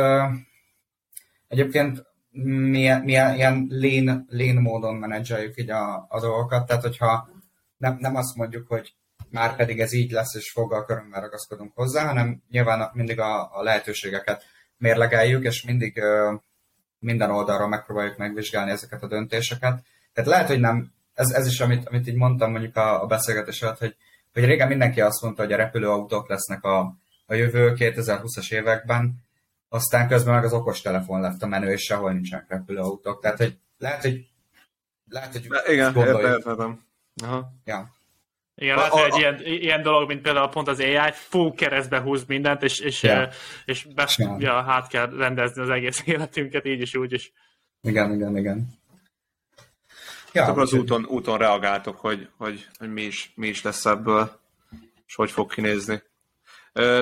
egyébként mi, mi ilyen lean, lean módon menedzseljük így a, a dolgokat, tehát hogyha nem, nem azt mondjuk, hogy már pedig ez így lesz, és foggal körömmel ragaszkodunk hozzá, hanem nyilván mindig a, a lehetőségeket mérlegeljük, és mindig minden oldalról megpróbáljuk megvizsgálni ezeket a döntéseket. Tehát lehet, hogy nem, ez, ez is, amit, amit így mondtam mondjuk a, a beszélgetés alatt, hogy, hogy régen mindenki azt mondta, hogy a repülőautók lesznek a, a jövő 2020-as években, aztán közben meg az okostelefon lett a menő, és sehol nincsenek repülőautók. Tehát, hogy lehet, hogy lehet, hogy igen, értem, Aha. Ja. Igen, lehet, egy ilyen, ilyen dolog, mint például pont az AI, fú, keresztbe húz mindent, és, és, Ja. és be, ja, hát kell rendezni az egész életünket, így is, úgy is. Igen, igen, igen. Ja, Akkor az úton, úton reagáltok, hogy, hogy, hogy mi, is, mi is lesz ebből, és hogy fog kinézni.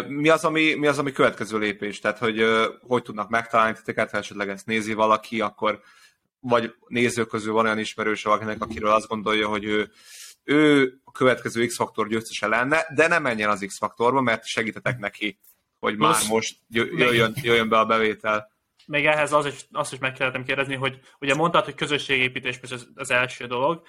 Mi az, ami, mi az, ami következő lépés? Tehát, hogy hogy tudnak megtalálni titeket, ha esetleg ezt nézi valaki, akkor vagy nézők közül van olyan ismerős valakinek, akiről azt gondolja, hogy ő, ő a következő X-faktor győztese lenne, de nem menjen az X-faktorba, mert segítetek neki, hogy már Plusz- most jöjjön, jöjjön be a bevétel. Még ehhez az is, azt is meg kellett kérdezni, hogy ugye mondtad, hogy közösségépítés az, az első dolog,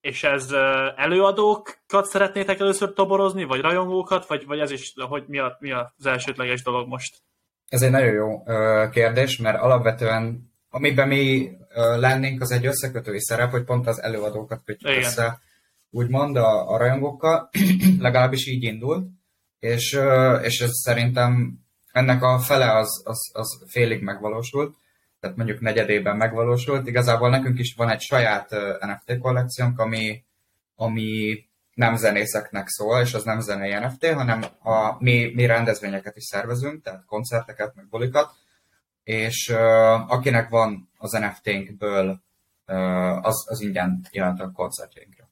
és ez előadókat szeretnétek először toborozni, vagy rajongókat, vagy, vagy ez is, hogy mi, a, mi az elsődleges dolog most? Ez egy nagyon jó kérdés, mert alapvetően amiben mi lennénk, az egy összekötői szerep, hogy pont az előadókat kötjük Igen. össze, úgymond a, a rajongókkal, legalábbis így indult, és, és ez szerintem ennek a fele az, az, az félig megvalósult, tehát mondjuk negyedében megvalósult. Igazából nekünk is van egy saját NFT kollekciónk, ami, ami nem zenészeknek szól, és az nem zenei NFT, hanem a, mi, mi rendezvényeket is szervezünk, tehát koncerteket, meg bulikat, és uh, akinek van az NFT-nkből, uh, az, az ingyen jelent a koncertjainkra.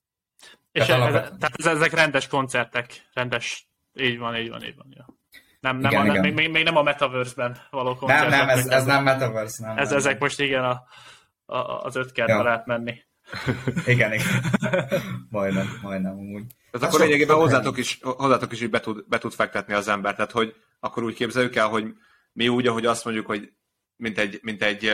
És Tehát tehát, ez- ezek rendes koncertek, rendes, így van, így van, így van. Ja. Nem, nem Igen, a, igen. Még, még, még nem a Metaverse-ben való Nem, koncertek. nem, ez, meg ez nem Metaverse, nem. ez, nem, ezek nem. most igen a, a, az öt kertbe Ja. lehet menni. Igen, igen. majdnem, majdnem amúgy. Tehát Hát akkor lényegében hozzátok is, hozzátok is így be tud, be tud fektetni az ember. Tehát, hogy akkor úgy képzeljük el, hogy mi úgy, ahogy azt mondjuk, hogy mint egy, mint egy,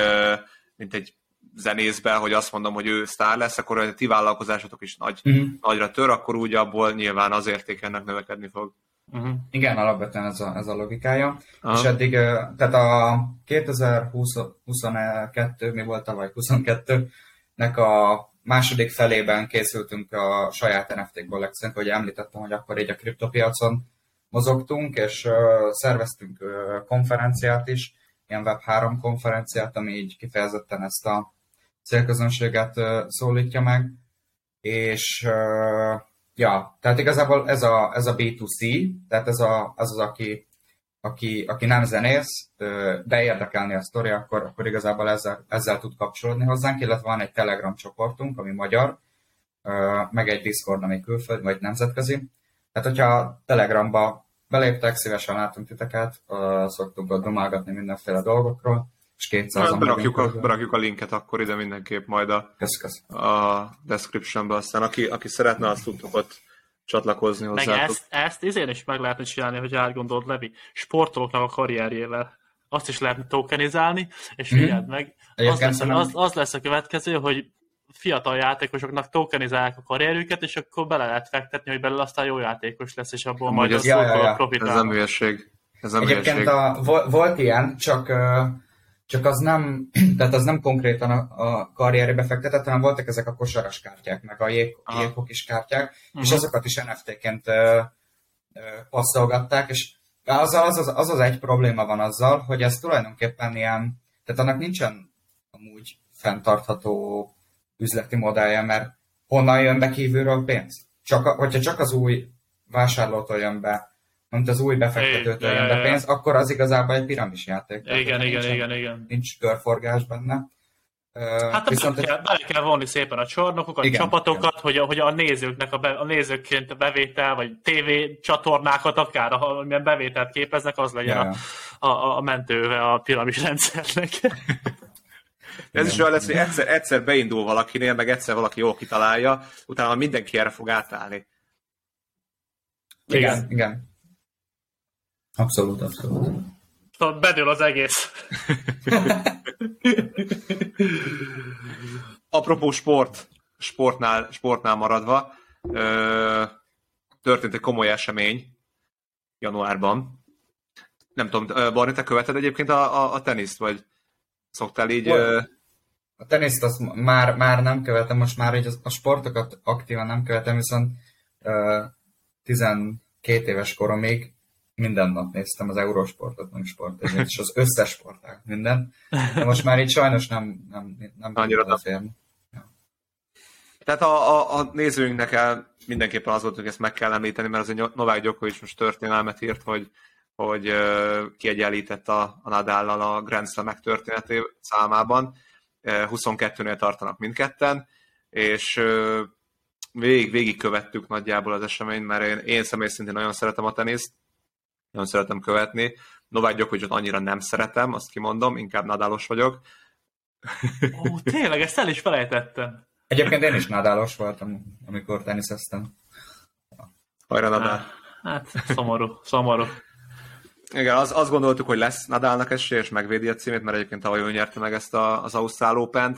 mint egy zenészben, hogy azt mondom, hogy ő sztár lesz, akkor a ti vállalkozásotok is nagy, Mhm. nagyra tör, akkor úgy abból nyilván az érték ennek növekedni fog. Uh-huh. Igen, alapvetően ez a, ez a logikája. Aha. És eddig, tehát a 2022, mi volt tavaly, 22-nek a második felében készültünk a saját NFT kollekciónk, hogy említettem, hogy akkor így a kriptopiacon mozogtunk, és ö, szerveztünk ö, konferenciát is, ilyen Web3 konferenciát, ami így kifejezetten ezt a célközönséget szólítja meg, és ja, tehát igazából ez a, ez a B2C, tehát ez a, az az, aki, aki, aki nem zenész, de érdekelni a sztori, akkor, akkor igazából ezzel, ezzel tud kapcsolódni hozzánk, illetve van egy Telegram csoportunk, ami magyar, meg egy Discord, ami külföld, vagy nemzetközi. Tehát, hogyha Telegramba beléptek, szívesen látunk titeket, szoktunk ott domálgatni mindenféle dolgokról, és 200 hát, berakjuk, a, berakjuk a linket akkor ide mindenképp majd a, kösz, kösz. a descriptionbe, aztán aki, aki szeretne, azt tudtok ott csatlakozni hozzá. Meg ezt, ezt izén is meg lehetne csinálni, hogy átgondolt Levi, sportolóknak a karrierjével. Azt is lehetne tokenizálni, és mm-hmm. figyeld meg, az lesz, az, az lesz a következő, hogy fiatal játékosoknak tokenizálják a karrierüket, és akkor bele lehet fektetni, hogy belőle aztán jó játékos lesz, és abból majd az ja, ja, ja. profitál. Ez nem hülyeség. Ez nem Egyébként hülyeség. a, volt ilyen, csak csak az nem, tehát az nem konkrétan a, a karrierbe fektetett, hanem voltak ezek a kosaras kártyák, meg a jég, jéghokis kártyák, uh-huh. és azokat is NFT-ként ö, ö, passzolgatták, és az az, az, az az egy probléma van azzal, hogy ez tulajdonképpen ilyen, tehát annak nincsen amúgy fenntartható üzleti modellje, mert honnan jön be kívülről pénz? Csak, hogyha csak az új vásárlótól jön be mint az új befektetőtől jön be pénz, akkor az igazából egy piramis játék. Igen, igen, nincsen, igen, igen. Nincs körforgás benne. Hát viszont bele, kell, bele kell vonni szépen a csarnokokat, igen, csapatokat, igen. Hogy, a, hogy a nézőknek a, be, a nézőként a bevétel, vagy TV csatornákat akár, amilyen bevételt képeznek, az legyen ja, a, a, a mentőve a piramis rendszernek. Ez is olyan lesz, hogy egyszer, egyszer beindul valakinél, meg egyszer valaki jól kitalálja, utána mindenki erre fog átállni. Igen, igen. igen. Abszolút, abszolút. Szóval bedől az egész. Apropó sport, sportnál, sportnál maradva, ö, történt egy komoly esemény januárban. Nem tudom, Barni, te követed egyébként a, a, a teniszt, vagy szoktál így... Ö... A teniszt azt már, már nem követem, most már így a sportokat aktívan nem követem, viszont ö, 12 éves koromig minden nap néztem az Eurosportot, nem sport, és az összes sportág, minden. De most már itt sajnos nem, nem, nem Annyira nem. férni. Ja. Tehát a, a, a nézőinknek el mindenképpen az volt, hogy ezt meg kell említeni, mert azért Novák Djokovic most történelmet írt, hogy, hogy kiegyenlített a, a Nadállal a Grand Slam történeté számában. Uh, 22-nél tartanak mindketten, és végig, végig követtük nagyjából az eseményt, mert én, én személy szintén nagyon szeretem a teniszt, nagyon szeretem követni. Novák Gyokovicsot annyira nem szeretem, azt kimondom, inkább nadálos vagyok. Ó, tényleg, ezt el is felejtettem. Egyébként én is nadálos voltam, amikor teniszeztem. Hajra Nadal. Hát, szomorú, szomorú. Igen, az, azt gondoltuk, hogy lesz Nadalnak esély, és megvédi a címét, mert egyébként tavaly ő nyerte meg ezt a, az Ausztrál open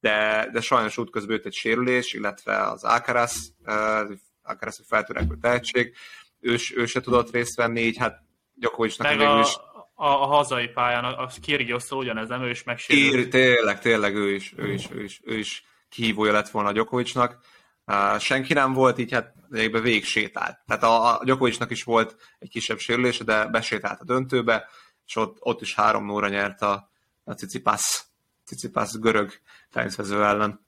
de, de sajnos útközben egy sérülés, illetve az Alcaraz, uh, Alcaraz feltörekvő tehetség, ő, ő se tudott részt venni, így hát Gyakovicsnak Meg a, is... A, a, hazai pályán, a, a Kyrgios ugyanez, nem ő is megsérült. Kír, tényleg, tényleg ő is, ő is, ő is, ő is kihívója lett volna Gyakovicsnak. Uh, senki nem volt, így hát végbe végig sétált. Tehát a, a Gyakovicsnak is volt egy kisebb sérülése, de besétált a döntőbe, és ott, ott is három óra nyert a, a Cicipász, Cicipász görög teniszező ellen.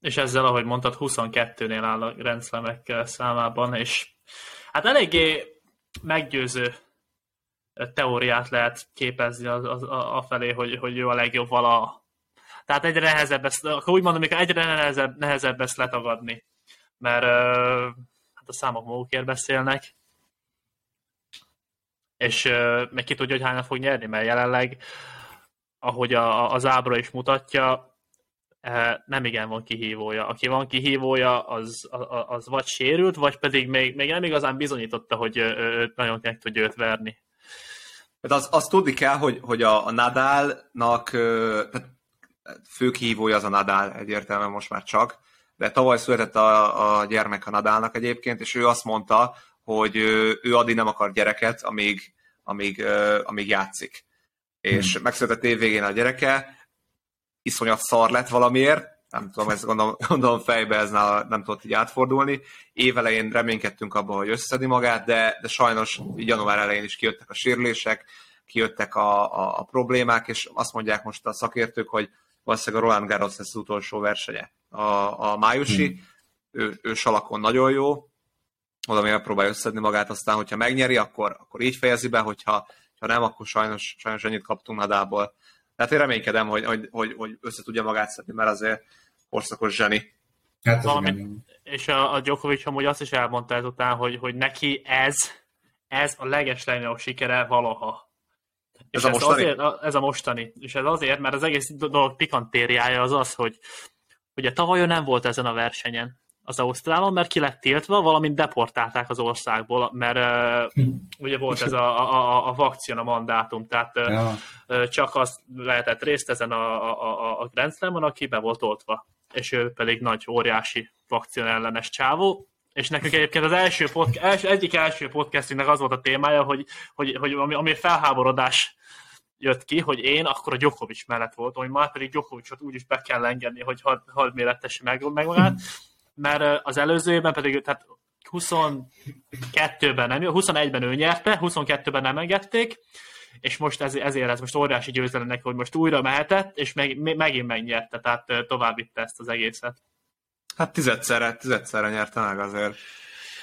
És ezzel, ahogy mondtad, 22-nél áll a rendszlemek számában, és Hát eléggé meggyőző teóriát lehet képezni az, az, a, felé, hogy, hogy ő a legjobb vala. Tehát egyre nehezebb ezt, akkor úgy mondom, egyre nehezebb, nehezebb ezt letagadni, mert hát a számok magukért beszélnek, és meg ki tudja, hogy hányan fog nyerni, mert jelenleg, ahogy a, az ábra is mutatja, nem igen van kihívója. Aki van kihívója, az, az vagy sérült, vagy pedig még, még nem igazán bizonyította, hogy őt nagyon meg tudja őt verni. Tehát az, azt tudni kell, hogy, hogy a, a Nadalnak tehát fő kihívója az a Nadal egyértelműen most már csak, de tavaly született a, a gyermek a Nadalnak egyébként, és ő azt mondta, hogy ő addig nem akar gyereket, amíg, amíg, amíg játszik. És hmm. megszületett évvégén a gyereke, iszonyat szar lett valamiért, nem tudom, ezt gondolom, gondolom fejbe ez nála nem tudott így átfordulni. Évelején reménykedtünk abban, hogy összeszedi magát, de, de sajnos január elején is kijöttek a sérülések, kijöttek a, a, a problémák, és azt mondják most a szakértők, hogy valószínűleg a Roland Garros lesz az utolsó versenye. A, a májusi, hmm. ő, ő salakon nagyon jó, oda megpróbálja összedni magát, aztán, hogyha megnyeri, akkor, akkor így fejezi be, hogyha ha nem, akkor sajnos, sajnos ennyit kaptunk Nadából. Tehát én reménykedem, hogy, hogy, hogy, hogy össze tudja magát szedni, mert azért korszakos zseni. Hát Valami- igen. és a, a Djokovic amúgy azt is elmondta ezután, hogy, hogy neki ez, ez a leges legnagyobb sikere valaha. Ez és a mostani? Azért, ez a mostani. És ez azért, mert az egész do- dolog pikantériája az az, hogy ugye tavaly ő nem volt ezen a versenyen az Ausztrálon, mert ki lett tiltva, valamint deportálták az országból, mert uh, ugye volt ez a, a, a, vakcina mandátum, tehát uh, Ja. Ö, csak az lehetett részt ezen a, a, a- Grand Slamon, aki be volt oltva. És ő pedig nagy, óriási vakcina ellenes csávó. És nekünk egyébként az első podcast, első, egyik első podcastünknek az volt a témája, hogy, hogy, hogy ami, ami felháborodás jött ki, hogy én akkor a Djokovic mellett voltam, hogy már pedig Djokovicot úgyis be kell engedni, hogy had mérettesse meg, meg magát, mert az előző évben pedig, tehát 22-ben nem, 21-ben ő nyerte, 22-ben nem engedték, és most ez, ezért ez most óriási győzelem neki, hogy most újra mehetett, és meg, me- megint megnyerte, tehát tovább vitte ezt az egészet. Hát tizedszerre, tizedszerre nyerte meg azért.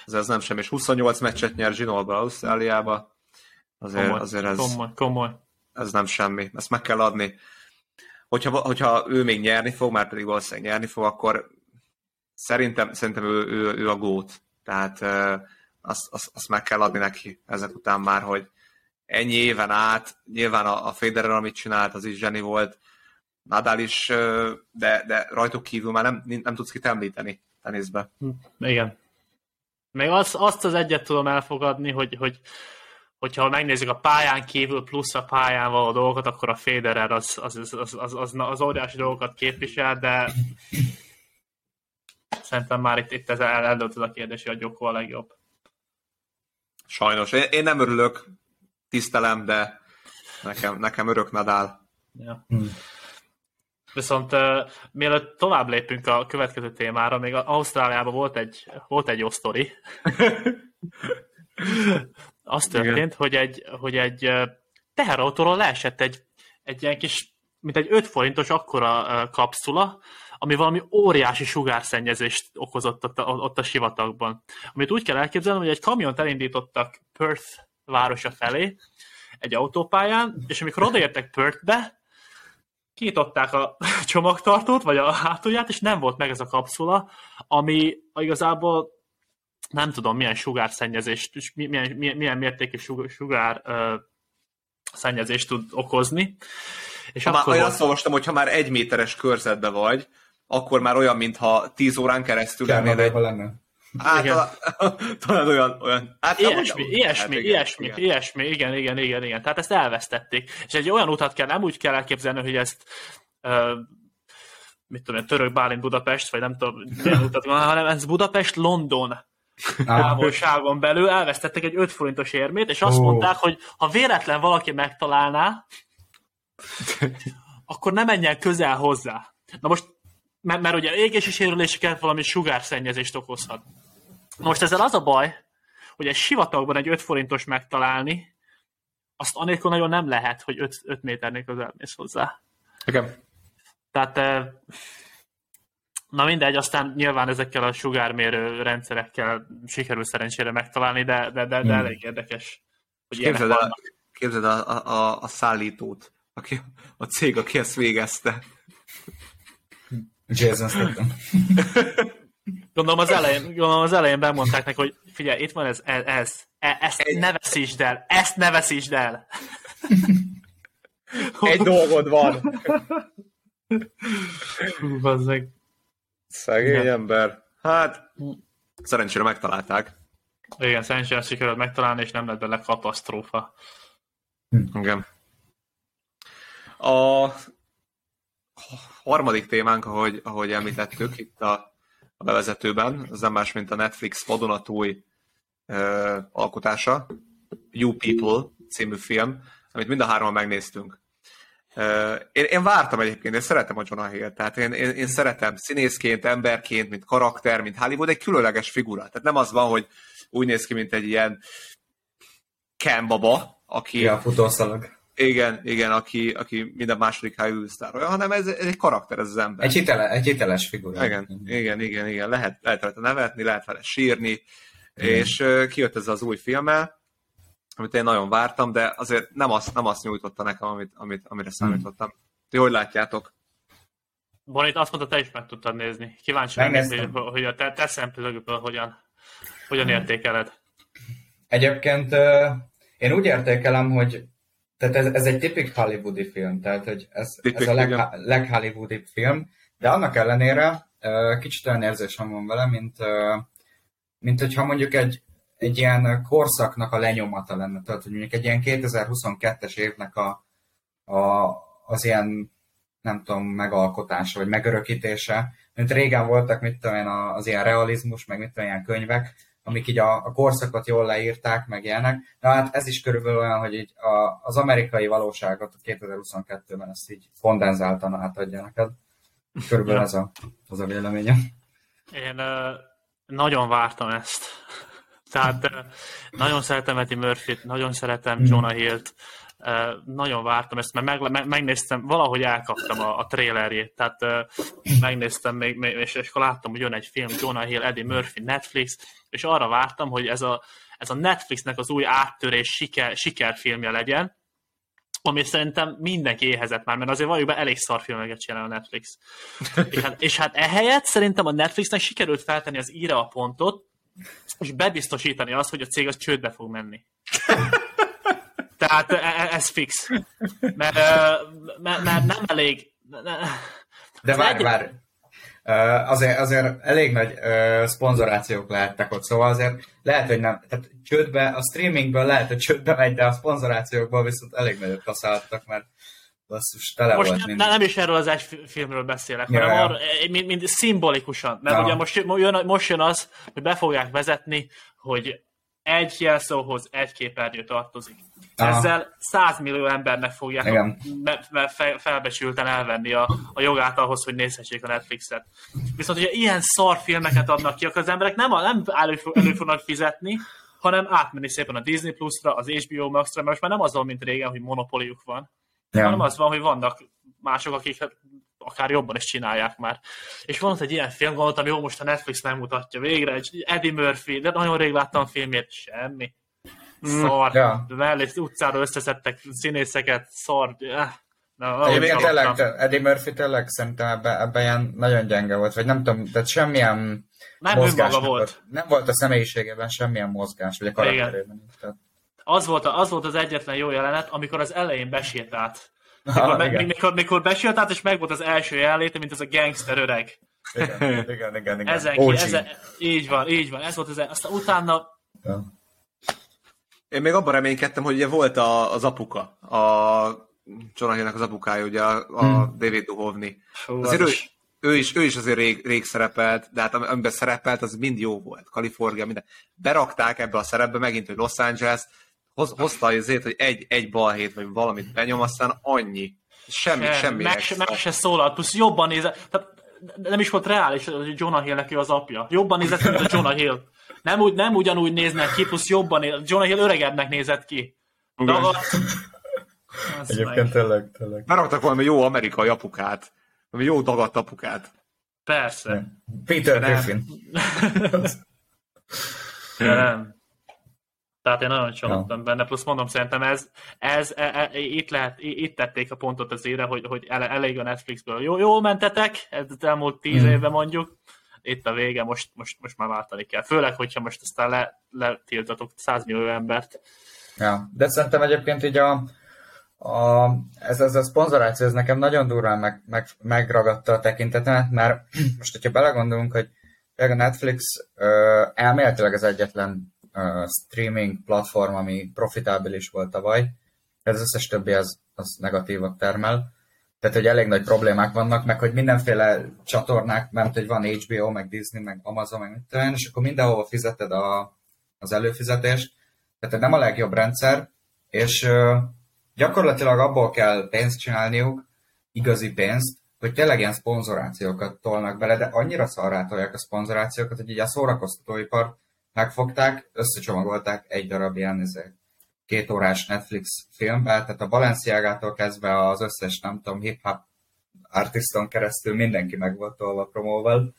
Ez, ez nem semmi. És 28 meccset nyer Zsinolba Ausztráliába. Azért, Komoly, azért ez, komoly, komoly. ez nem semmi. Ezt meg kell adni. Hogyha, hogyha ő még nyerni fog, már pedig valószínűleg nyerni fog, akkor szerintem, szerintem ő, ő, ő a gót. Tehát azt, azt, azt, meg kell adni neki ezek után már, hogy ennyi éven át, nyilván a, a Federer, amit csinált, az is zseni volt, Nadal is, de, de rajtuk kívül már nem, nem tudsz kit említeni teniszbe. Igen. Még azt, azt az egyet tudom elfogadni, hogy, hogy hogyha megnézzük a pályán kívül plusz a pályán való dolgokat, akkor a Federer az, az, az, az, az, az, az óriási dolgokat képvisel, de szerintem már itt, itt ez el, eldölt ez a kérdés, hogy a Gyoko a legjobb. Sajnos. Én, én nem örülök, tisztelem, de nekem, nekem örök Nadal. Ja. Hmm. Viszont uh, mielőtt tovább lépünk a következő témára, még Ausztráliában volt egy, volt egy jó sztori. Az történt, hogy egy, hogy egy teherautóról leesett egy, egy ilyen kis, mint egy 5 forintos akkora kapszula, ami valami óriási sugárszennyezést okozott ott a, ott a sivatagban. Amit úgy kell elképzelni, hogy egy kamiont elindítottak Perth városa felé, egy autópályán, és amikor odaértek Perthbe, kinyitották a csomagtartót, vagy a hátulját, és nem volt meg ez a kapszula, ami igazából nem tudom, milyen sugárszennyezést, és mi- milyen, milyen, milyen mértékű sugár, szennyezést tud okozni. És Ha már, akkor én volt, azt olvastam, hogy ha már egy méteres körzetbe vagy, akkor már olyan, mintha 10 órán keresztül lennél egy... Lenne. Hát, Igen. talán, olyan... olyan hát, Ilyesmi, amúgy- ilyesmi, hát igen, ilyesmi, igen. ilyesmi, igen, igen, igen, igen. Tehát ezt elvesztették. És egy olyan utat kell, nem úgy kell elképzelni, hogy ezt uh, mit tudom én, Török Bálint Budapest, vagy nem tudom, milyen utat van, hanem ez Budapest-London távolságon belül elvesztettek egy 5 forintos érmét, és azt Ó. mondták, hogy ha véletlen valaki megtalálná, akkor ne menjen közel hozzá. Na most, mert, mert ugye égési sérüléseket valami sugárszennyezést okozhat. Most ezzel az a baj, hogy egy sivatagban egy 5 forintos megtalálni, azt anélkül nagyon nem lehet, hogy 5, 5 méternél közel mész hozzá. Igen. Tehát eh, na mindegy, aztán nyilván ezekkel a sugármérő rendszerekkel sikerül szerencsére megtalálni, de, de, de, de Hmm. elég érdekes, hogy Képzeld el, képzeld el a, a, a szállítót, aki, a cég, aki ezt végezte. Jason Statham. Gondolom az elején, gondolom az elején bemondták neki, hogy figyelj, itt van ez, ez, ez, e- ezt Egy- ne veszítsd el, ezt ne veszítsd el. Egy dolgod van. Hú, bazzeg. Szegény Igen. ember. Hát, szerencsére megtalálták. Igen, szerencsére sikerült megtalálni, és nem lett bele katasztrófa. Igen. A harmadik témánk, ahogy, ahogy említettük itt a, a bevezetőben, az nem más, mint a Netflix vadonatúj alkotása, You People című film, amit mind a hárman megnéztünk. Uh, én, én vártam egyébként, én szeretem a Jonah Hill, tehát én, én, én szeretem színészként, emberként, mint karakter, mint Hollywood, egy különleges figura. Tehát nem az van, hogy úgy néz ki, mint egy ilyen Ken baba, aki, Ja, futószalag. Igen, igen, aki, aki minden második Hollywood sztár hanem ez, ez egy karakter, ez az ember. Egy, hitele, egy hiteles figura. Igen, igen, igen, igen. Lehet, lehet rajta nevetni, lehet vele sírni, Igen. és uh, kijött ez az új filmmel, amit én nagyon vártam, de azért nem azt, nem azt nyújtotta nekem, amit, amit, amire számítottam. Ti hogy látjátok? Bonit azt mondta, te is meg tudtad nézni. Kíváncsi hogy, hogy a te, te szempontból hogyan, hogyan értékeled. Egyébként én úgy értékelem, hogy tehát ez, ez egy tipik hollywoodi film, tehát hogy ez, ez a leg, leghollywoodibb film, de annak ellenére kicsit olyan érzésem van vele, mint, mint hogyha mondjuk egy, egy ilyen korszaknak a lenyomata lenne, tehát hogy mondjuk egy ilyen 2022-es évnek a, a, az ilyen nem tudom, megalkotása, vagy megörökítése, mint régen voltak, mit tudom én, az ilyen realizmus, meg mit tudom, ilyen könyvek, amik így a, a korszakot jól leírták, meg ilyenek. Na hát ez is körülbelül olyan, hogy így a, az amerikai valóságot 2022-ben ezt így kondenzáltan átadja neked. Körülbelül ez a, az a véleményem. Én uh, nagyon vártam ezt. Tehát uh, nagyon szeretem Eddie Murphy-t, nagyon szeretem hmm. Jonah Hill-t, uh, nagyon vártam ezt, mert meg, meg, megnéztem, valahogy elkaptam a, a trailerjét, tehát uh, megnéztem még, még és, és akkor láttam, hogy jön egy film, Jonah Hill, Eddie Murphy, Netflix, és arra vártam, hogy ez a, ez a Netflixnek az új áttörés siker, sikerfilmje legyen, ami szerintem mindenki éhezett már, mert azért valójában elég szar filmeket csinál a Netflix. és, hát, és hát ehelyett szerintem a Netflixnek sikerült feltenni az íra a pontot, és bebiztosítani azt, hogy a cég az csődbe fog menni. Tehát e, e, ez fix. Mert, mert, mert nem elég... De várj, várj, azért, azért elég nagy szponzorációk lehettek ott, szóval azért lehet, hogy nem, tehát csődbe, a streamingből lehet, hogy csődbe megy, de a szponzorációkból viszont elég nagyot kaszáltak, mert basszus, tele most volt nem, nem is erről az egy filmről beszélek, ja, hanem ja. Arra, mint, mint szimbolikusan. Mert ja. ugye most jön, most jön az, hogy be fogják vezetni, hogy egy jelszóhoz egy képernyő tartozik. Ezzel 100 millió embernek fogják fel, felbecsülten elvenni a, a jogát ahhoz, hogy nézhessék a Netflixet. Viszont, hogyha ilyen szar filmeket adnak ki, akkor az emberek nem, nem elő, elő fognak fizetni, hanem átmenni szépen a Disney Plus-ra, az HBO Max-ra, mert most már nem az van, mint régen, hogy monopoliuk van, ja. hanem az van, hogy vannak mások, akik hát akár jobban is csinálják már. És van ott egy ilyen film, gondoltam, jó, most a Netflix nem mutatja végre, egy Eddie Murphy, de nagyon rég láttam a filmét, semmi. Mm, szar, ja. mellé utcára összeszedtek színészeket, szar. Na, Egyébként tényleg, Eddie Murphy tényleg szerintem ebben ebbe ilyen nagyon gyenge volt, vagy nem tudom, tehát semmilyen nem mozgás nem volt. Nem volt a személyiségében semmilyen mozgás, vagy a karakterében. Tehát... Az volt, az volt az egyetlen jó jelenet, amikor az elején besétált mikor, ah, mikor, mikor besétált, és meg volt az első jelenléte, mint az a gangster öreg. Igen, igen, igen. igen. Ezen ki, ezen, így van, így van, ez volt az, aztán utána... Ja. Én még abban reménykedtem, hogy ugye volt a, az apuka, a Jonah az apukája, ugye a, a hmm. David Duhovni. azért ő, ő, is, ő is azért rég, rég szerepelt, de hát amiben szerepelt, az mind jó volt. Kalifornia, minden. Berakták ebbe a szerepbe megint, hogy Los Angeles, hoz, hozta azért, hogy egy, egy balhét, vagy valamit benyom, aztán annyi. Semmi, sem, semmi. Meg, se, meg se szólalt, plusz jobban nézett, tehát nem is volt reális, hogy Jonah Hill neki az apja. Jobban nézett, mint a Jonah Hill. Nem, úgy, nem ugyanúgy néznek ki, plusz jobban nézett. Jonah Hill öregebbnek nézett ki. Dagadt. Egyébként tényleg, tényleg. Beraktak valami jó amerikai apukát. Valami jó dagadt apukát. Persze. Peter Griffin. nem. Tehát én nagyon csalódtam ja. benne, plusz mondom, szerintem ez, ez e, e, itt, lehet, itt tették a pontot az ére, hogy, hogy elég a Netflixből. Jó, jól mentetek, ez elmúlt tíz mm. évben mondjuk, itt a vége, most, most, most már váltani kell. Főleg, hogyha most aztán le, letiltatok 100 millió embert. Ja, de szerintem egyébként így a, a, ez, ez a szponzoráció, ez nekem nagyon durván meg, meg, megragadta a tekintetemet, mert most, hogyha belegondolunk, hogy a Netflix ö, elméletileg az egyetlen streaming platform, ami profitábilis volt tavaly, ez összes többi az, az negatívak termel. Tehát, hogy elég nagy problémák vannak, meg hogy mindenféle csatornák, mert hogy van HBO, meg Disney, meg Amazon, meg mit és akkor mindenhol fizeted a, az előfizetést. Tehát nem a legjobb rendszer, és uh, gyakorlatilag abból kell pénzt csinálniuk, igazi pénzt, hogy tényleg ilyen szponzorációkat tolnak bele, de annyira szarrátolják a szponzorációkat, hogy így a szórakoztatóipar megfogták, összecsomagolták egy darab ilyen ezért, két órás Netflix filmbe, tehát a Balenciágától kezdve az összes, nem tudom, hip-hop artiston keresztül mindenki meg volt tolva promóval.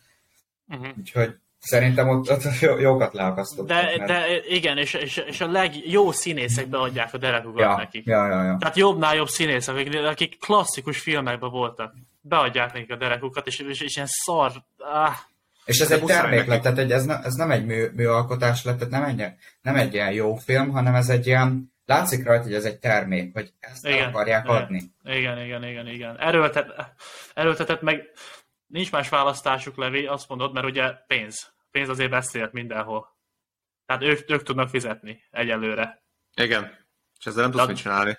Uh-huh. Úgyhogy Szerintem ott, ott jókat leakasztottak. De, mert... de igen, és, és, és a legjobb színészek beadják a derekukat ja, nekik. Ja, ja, ja. Tehát jobbnál jobb színészek, akik, akik klasszikus filmekben voltak. beadják nekik a derekukat, és, és, és ilyen szar... Ah, És ez De egy termék lett, tehát egy, ez, ne, ez nem egy mű, műalkotás lett, tehát nem egy, nem egy ilyen jó film, hanem ez egy ilyen, látszik rajta, hogy ez egy termék, hogy ezt el Igen, akarják igen. adni. igen, igen, igen, igen. Erőltet, erőltetett meg, nincs más választásuk, Levi, azt mondod, mert ugye pénz. Pénz azért beszélt mindenhol. Tehát ők, ők tudnak fizetni egyelőre. Igen. És ezzel nem tudsz De- mit csinálni.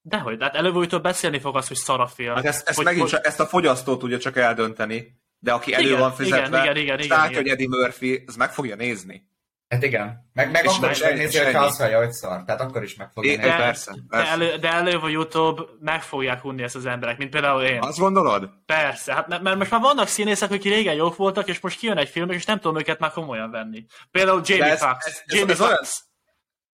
Dehogy, tehát előbb beszélni fog az, hogy szar a film. Hát ezt, ezt hogy, megint hogy, csak, ezt a fogyasztó tudja csak eldönteni. De aki elő Igen, van fizetve, igen, igen, igen, és igen, látja, igen. hogy Eddie Murphy, az meg fogja nézni. Hát igen. Meg, meg És akkor is meg- megnézi, és hogy ennyi. azt hallja, hogy szar. Tehát akkor is meg fogja nézni. de, persze, de, persze. elő, de előbb a YouTube meg fogják unni ezt az emberek, mint például én. Azt gondolod? Persze, hát mert, mert most már vannak színészek, akik régen jók voltak, és most kijön egy film, és nem tudom őket már komolyan venni. Például Jamie Foxx. Jamie ez olyan... Foxx.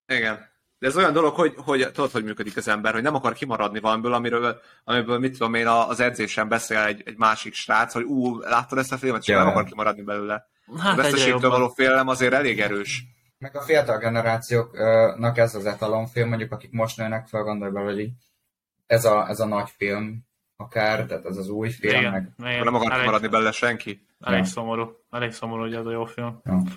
Igen. De ez olyan dolog, hogy, hogy tudod, hogy működik az ember, hogy nem akar kimaradni valamiből, amiről, amiből mit tudom én, a- az edzésen beszél egy, egy másik srác, hogy ú, láttad ezt a filmet, és Ja. nem akar kimaradni belőle. a Hát egyre veszteségtől való félelem azért elég erős. Meg a fiatal generációknak ez az etalonfilm, mondjuk akik most nőnek fel, gondolj bele, hogy ez a, ez a nagy film, akár, tehát ez az új film, Igen, meg igen. Nem akar elég, kimaradni belőle senki. elég Ja. szomorú. Elég szomorú, hogy ez a jó film. ja.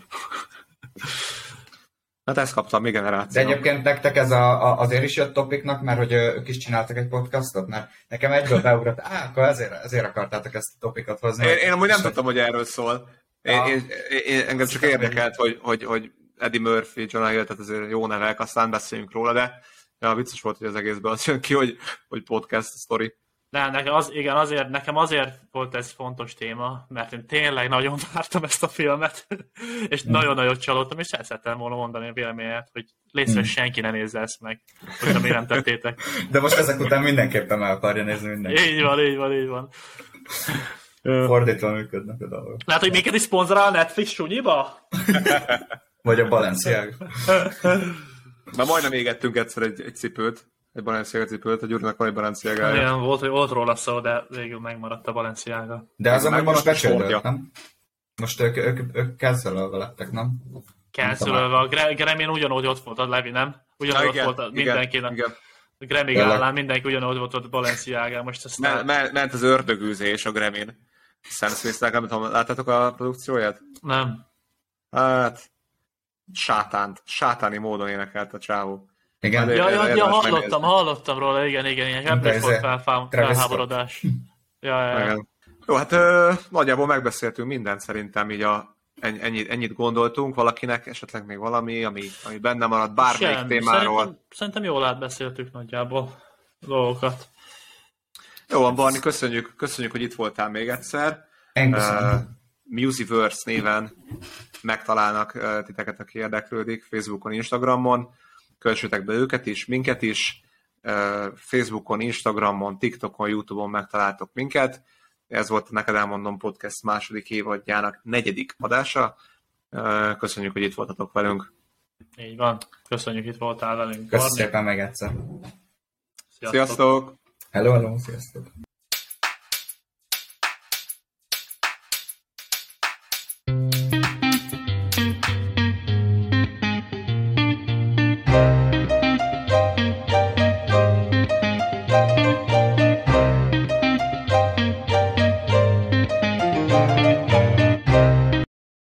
Hát ezt kaptam De generáció. egyébként nektek ez a, a, azért is jött topiknak, mert hogy ők is csináltak egy podcastot, mert nekem egyből beugrott, á, akkor ezért, ezért akartátok ezt a topikot hozni. Én, én amúgy nem tudtam, hogy erről szól. Én, Ja. én, én, engem csak érdekelt, hogy, hogy, hogy Eddie Murphy, John Hill, tehát azért jó nevek, aztán beszéljünk róla, de ja, vicces volt, hogy az egészben az jön ki, hogy, hogy podcast story. Nem, nekem az, igen, azért, nekem azért volt ez fontos téma, mert én tényleg nagyon vártam ezt a filmet, és Hmm. nagyon-nagyon csalódtam, és el szerettem volna mondani a véleményet, hogy légy szíves, Hmm. senki ne nézze ezt meg, hogyha mi nem tettétek. De most ezek után mindenképpen meg akarja nézni mindenki. Így van, így van, így van. Fordítva működnek a dolgok. Lehet, hogy minket is szponzorál a Netflix sunyiba? Vagy a Balenciaga. Már majdnem égettünk egyszer egy, egy cipőt, egy Balenciaga cipőt, a Gyurinak van egy Balenciaga. Igen, volt, hogy volt róla szó, de végül megmaradt a Balenciaga. De az, ami most a becsődött, nem? Most ők, ők, ők cancelölve lettek, nem? Cancelölve, a Grammy-n ugyanúgy ott volt a Levi, nem? Ugyanúgy Ja, ott igen, volt a, igen, mindenkinek. igen. A Grammy gálán mindenki ugyanúgy volt ott a Balenciaga, most ezt Me- me- ment az ördögűzés a Gremin. Sam Smithnek, nem tudom, láttátok a produkcióját? nem. Hát, sátánt, sátáni módon énekelt a csávó. Igen. Hát, Ja, ja, ja, hallottam, hallottam róla, igen, igen, igen, a volt felfá- Travis felháborodás. Ja, ja. Jó, hát ö, nagyjából megbeszéltünk mindent szerintem, így a, ennyi- ennyit, ennyit gondoltunk valakinek, esetleg még valami, ami, ami benne maradt bármelyik Sem. témáról. Szerintem, szerintem jól átbeszéltük nagyjából a dolgokat. Jó van, Barni, köszönjük, köszönjük, hogy itt voltál még egyszer. Uh. Musiverse néven megtalálnak uh, titeket, aki érdeklődik, Facebookon, Instagramon. Kövessétek be őket is, minket is. Facebookon, Instagramon, TikTokon, Youtube-on megtaláltok minket. Ez volt a Neked Elmondom Podcast második évadjának negyedik adása. Köszönjük, hogy itt voltatok velünk. Így van. Köszönjük, itt voltál velünk. Barni. szépen meg egyszer. Sziasztok! Hello, hello, sziasztok.